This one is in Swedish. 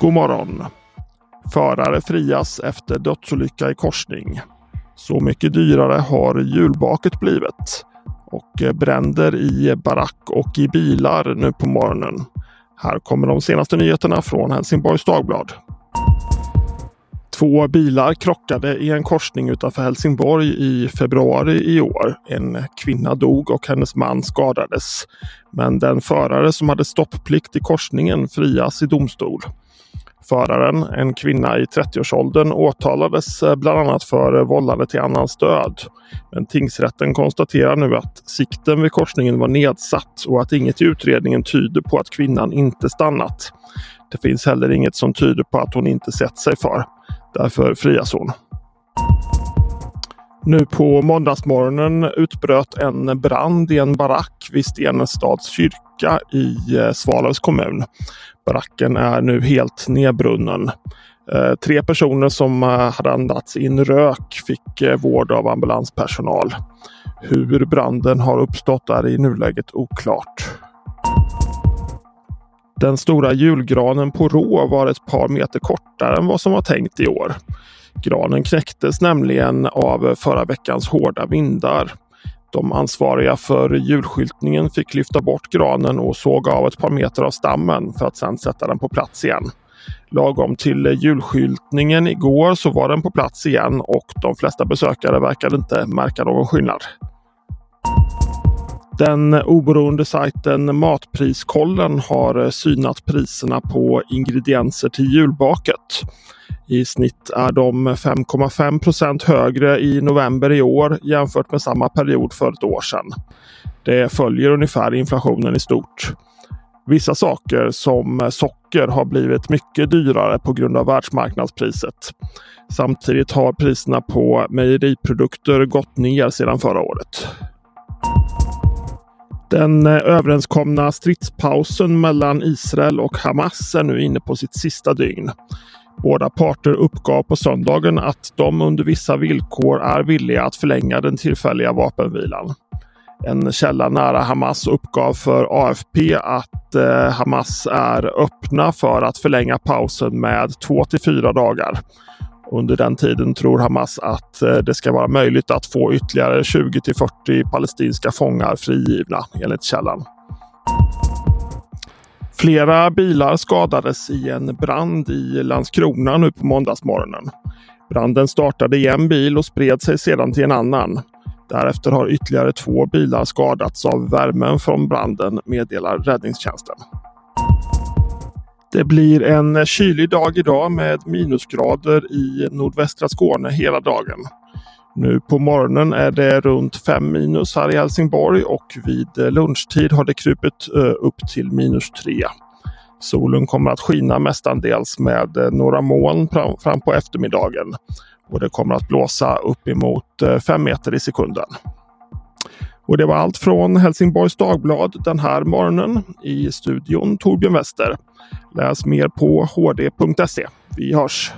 God morgon! Förare frias efter dödsolycka i korsning. Så mycket dyrare har julbaket blivit. Och bränder i barack och i bilar nu på morgonen. Här kommer de senaste nyheterna från Helsingborgs Dagblad. Två bilar krockade i en korsning utanför Helsingborg i februari i år. En kvinna dog och hennes man skadades. Men den förare som hade stopplikt i korsningen frias i domstol. Föraren, en kvinna i 30-årsåldern, åtalades eh, bland annat för eh, vållande till annans död. Men tingsrätten konstaterar nu att sikten vid korsningen var nedsatt och att inget i utredningen tyder på att kvinnan inte stannat. Det finns heller inget som tyder på att hon inte sett sig för. Därför frias hon. Nu på måndagsmorgonen utbröt en brand i en barack vid Stenestads kyrka i eh, Svalövs kommun. Baracken är nu helt nedbrunnen. Eh, tre personer som eh, hade andats in rök fick vård av ambulanspersonal. Hur branden har uppstått är i nuläget oklart. Den stora julgranen på Rå var ett par meter kortare än vad som var tänkt i år. Granen knäcktes nämligen av förra veckans hårda vindar. De ansvariga för julskyltningen fick lyfta bort granen och såga av ett par meter av stammen för att sedan sätta den på plats igen. Lagom till julskyltningen igår så var den på plats igen och de flesta besökare verkade inte märka någon skillnad. Den oberoende sajten Matpriskollen har synat priserna på ingredienser till julbaket. I snitt är de 5,5 högre i november i år jämfört med samma period för ett år sedan. Det följer ungefär inflationen i stort. Vissa saker som socker har blivit mycket dyrare på grund av världsmarknadspriset. Samtidigt har priserna på mejeriprodukter gått ner sedan förra året. Den eh, överenskomna stridspausen mellan Israel och Hamas är nu inne på sitt sista dygn. Båda parter uppgav på söndagen att de under vissa villkor är villiga att förlänga den tillfälliga vapenvilan. En källa nära Hamas uppgav för AFP att eh, Hamas är öppna för att förlänga pausen med två till fyra dagar. Under den tiden tror Hamas att eh, det ska vara möjligt att få ytterligare 20 till 40 palestinska fångar frigivna enligt källan. Flera bilar skadades i en brand i Landskrona nu på måndagsmorgonen. Branden startade i en bil och spred sig sedan till en annan. Därefter har ytterligare två bilar skadats av värmen från branden, meddelar räddningstjänsten. Det blir en kylig dag idag med minusgrader i nordvästra Skåne hela dagen. Nu på morgonen är det runt 5 minus här i Helsingborg och vid lunchtid har det krupit eh, upp till minus 3. Solen kommer att skina mestadels med eh, några moln fram på eftermiddagen och det kommer att blåsa uppemot 5 eh, meter i sekunden. Och det var allt från Helsingborgs Dagblad den här morgonen. I studion Torbjörn Wester. Läs mer på hd.se. Vi hörs!